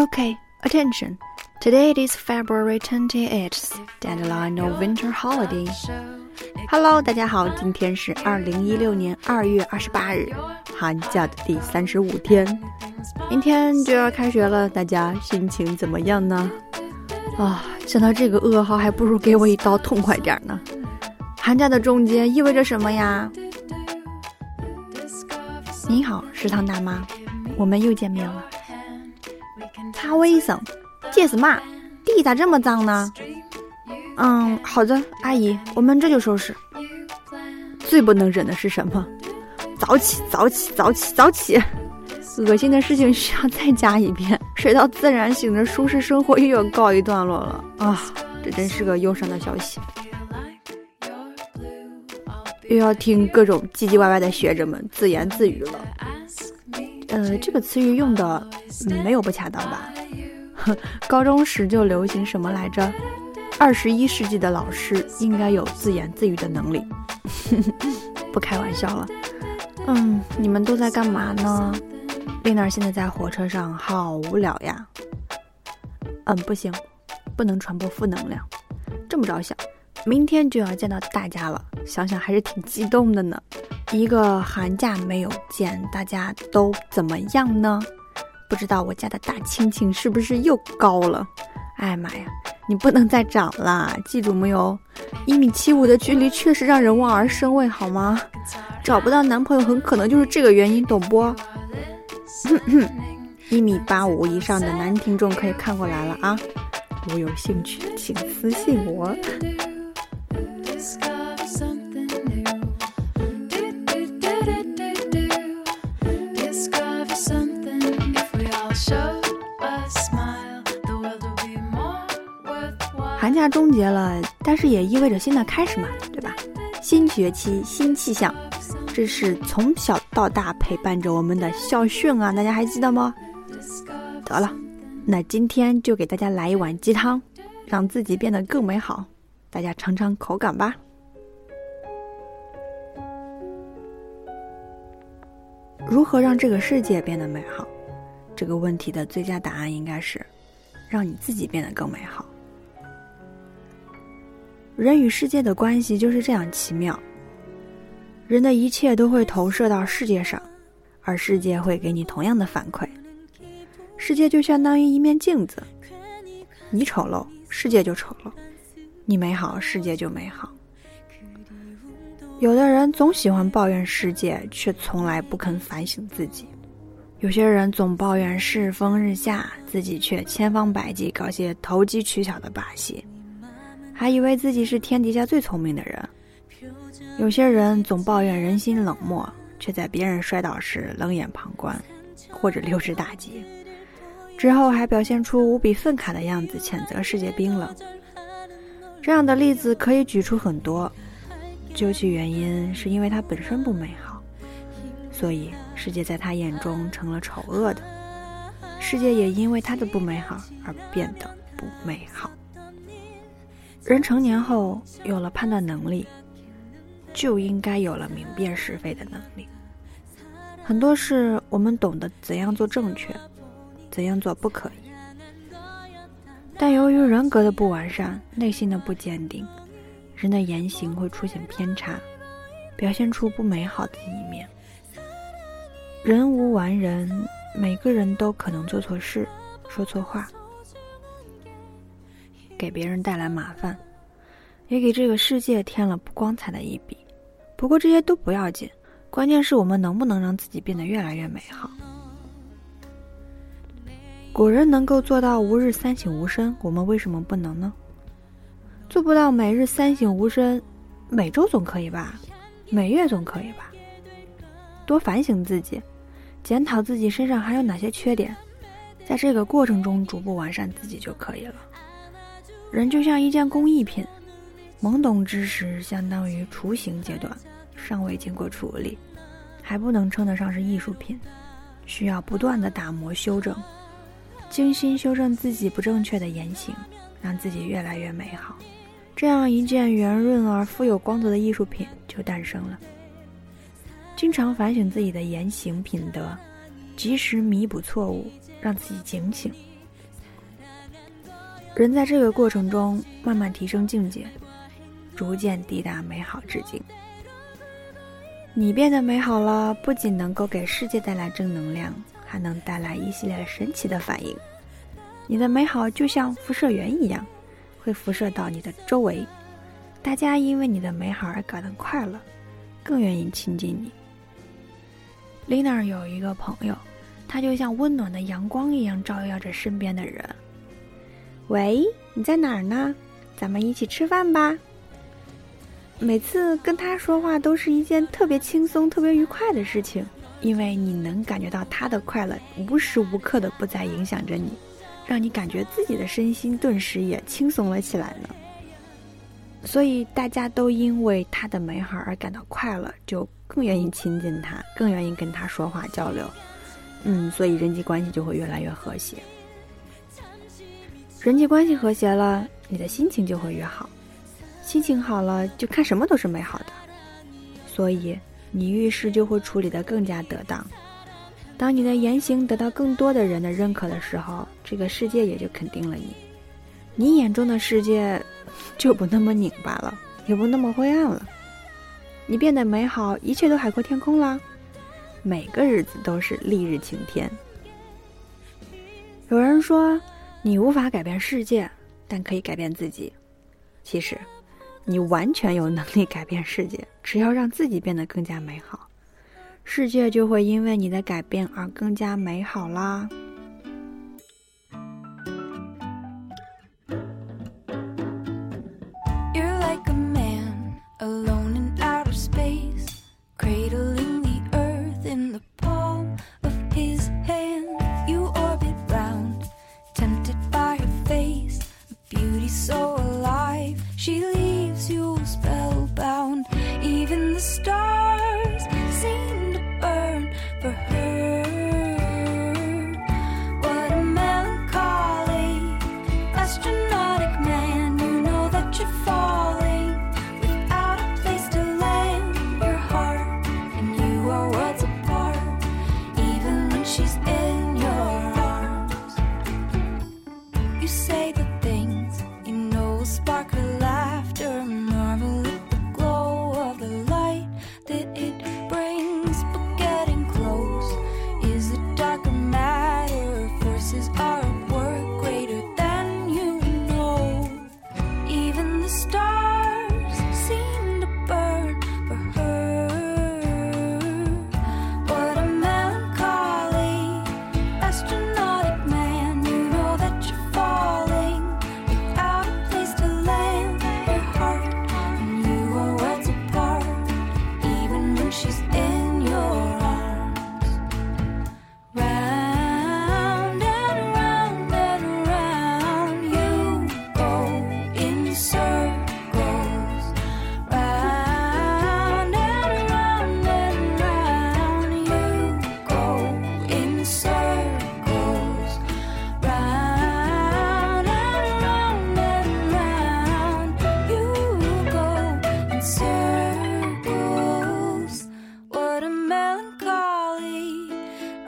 Okay, attention. Today is February 28th, deadline of winter holiday. Hello，大家好，今天是二零一六年二月二十八日，寒假的第三十五天，明天就要开学了，大家心情怎么样呢？啊，想到这个噩耗，还不如给我一刀痛快点呢。寒假的终结意味着什么呀？你好，食堂大妈，我们又见面了。擦卫生，这是嘛？地咋这么脏呢？嗯，好的，阿姨，我们这就收拾。最不能忍的是什么？早起，早起，早起，早起！恶心的事情需要再加一遍。睡到自然醒的舒适生活又要告一段落了啊！这真是个忧伤的消息。又要听各种唧唧歪歪的学者们自言自语了。呃，这个词语用的没有不恰当吧？高中时就流行什么来着？二十一世纪的老师应该有自言自语的能力。不开玩笑了。嗯，你们都在干嘛呢？丽娜现在在火车上，好无聊呀。嗯，不行，不能传播负能量。这么着想，明天就要见到大家了，想想还是挺激动的呢。一个寒假没有见，大家都怎么样呢？不知道我家的大青青是不是又高了？哎妈呀，你不能再长了，记住没有？一米七五的距离确实让人望而生畏，好吗？找不到男朋友很可能就是这个原因，懂不？一米八五以上的男听众可以看过来了啊！如有兴趣，请私信我。寒假终结了，但是也意味着新的开始嘛，对吧？新学期新气象，这是从小到大陪伴着我们的校训啊，大家还记得吗？得了，那今天就给大家来一碗鸡汤，让自己变得更美好，大家尝尝口感吧。如何让这个世界变得美好？这个问题的最佳答案应该是，让你自己变得更美好。人与世界的关系就是这样奇妙。人的一切都会投射到世界上，而世界会给你同样的反馈。世界就相当于一面镜子，你丑陋，世界就丑陋；你美好，世界就美好。有的人总喜欢抱怨世界，却从来不肯反省自己；有些人总抱怨世风日下，自己却千方百计搞些投机取巧的把戏。还以为自己是天底下最聪明的人。有些人总抱怨人心冷漠，却在别人摔倒时冷眼旁观，或者溜之大吉，之后还表现出无比愤慨的样子，谴责世界冰冷。这样的例子可以举出很多，究其原因，是因为它本身不美好，所以世界在他眼中成了丑恶的，世界也因为他的不美好而变得不美好。人成年后有了判断能力，就应该有了明辨是非的能力。很多事我们懂得怎样做正确，怎样做不可以。但由于人格的不完善，内心的不坚定，人的言行会出现偏差，表现出不美好的一面。人无完人，每个人都可能做错事，说错话。给别人带来麻烦，也给这个世界添了不光彩的一笔。不过这些都不要紧，关键是我们能不能让自己变得越来越美好。古人能够做到吾日三省吾身，我们为什么不能呢？做不到每日三省吾身，每周总可以吧？每月总可以吧？多反省自己，检讨自己身上还有哪些缺点，在这个过程中逐步完善自己就可以了。人就像一件工艺品，懵懂之时相当于雏形阶段，尚未经过处理，还不能称得上是艺术品，需要不断的打磨修正，精心修正自己不正确的言行，让自己越来越美好。这样一件圆润而富有光泽的艺术品就诞生了。经常反省自己的言行品德，及时弥补错误，让自己警醒，人在这个过程中慢慢提升境界，逐渐抵达美好之境。你变得美好了，不仅能够给世界带来正能量，还能带来一系列神奇的反应。你的美好就像辐射源一样，会辐射到你的周围。大家因为你的美好而感到快乐，更愿意亲近你。Lina 有一个朋友，他就像温暖的阳光一样照耀着身边的人。喂，你在哪儿呢？咱们一起吃饭吧。每次跟他说话都是一件特别轻松、特别愉快的事情，因为你能感觉到他的快乐无时无刻的不再影响着你，让你感觉自己的身心顿时也轻松了起来呢。所以大家都因为他的美好而感到快乐，就更愿意亲近他，更愿意跟他说话交流。嗯，所以人际关系就会越来越和谐。人际关系和谐了，你的心情就会越好。心情好了，就看什么都是美好的，所以你遇事就会处理得更加得当。当你的言行得到更多的人的认可的时候，这个世界也就肯定了你。你眼中的世界就不那么拧巴了，也不那么灰暗了。你变得美好，一切都海阔天空啦。每个日子都是丽日晴天。有人说，你无法改变世界，但可以改变自己。其实。你完全有能力改变世界，只要让自己变得更加美好，世界就会因为你的改变而更加美好啦。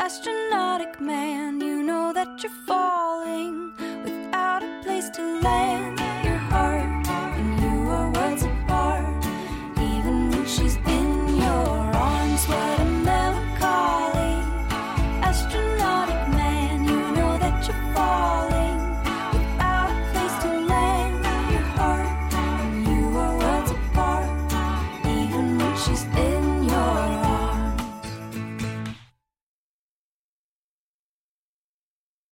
astronautic man, you know that you're far.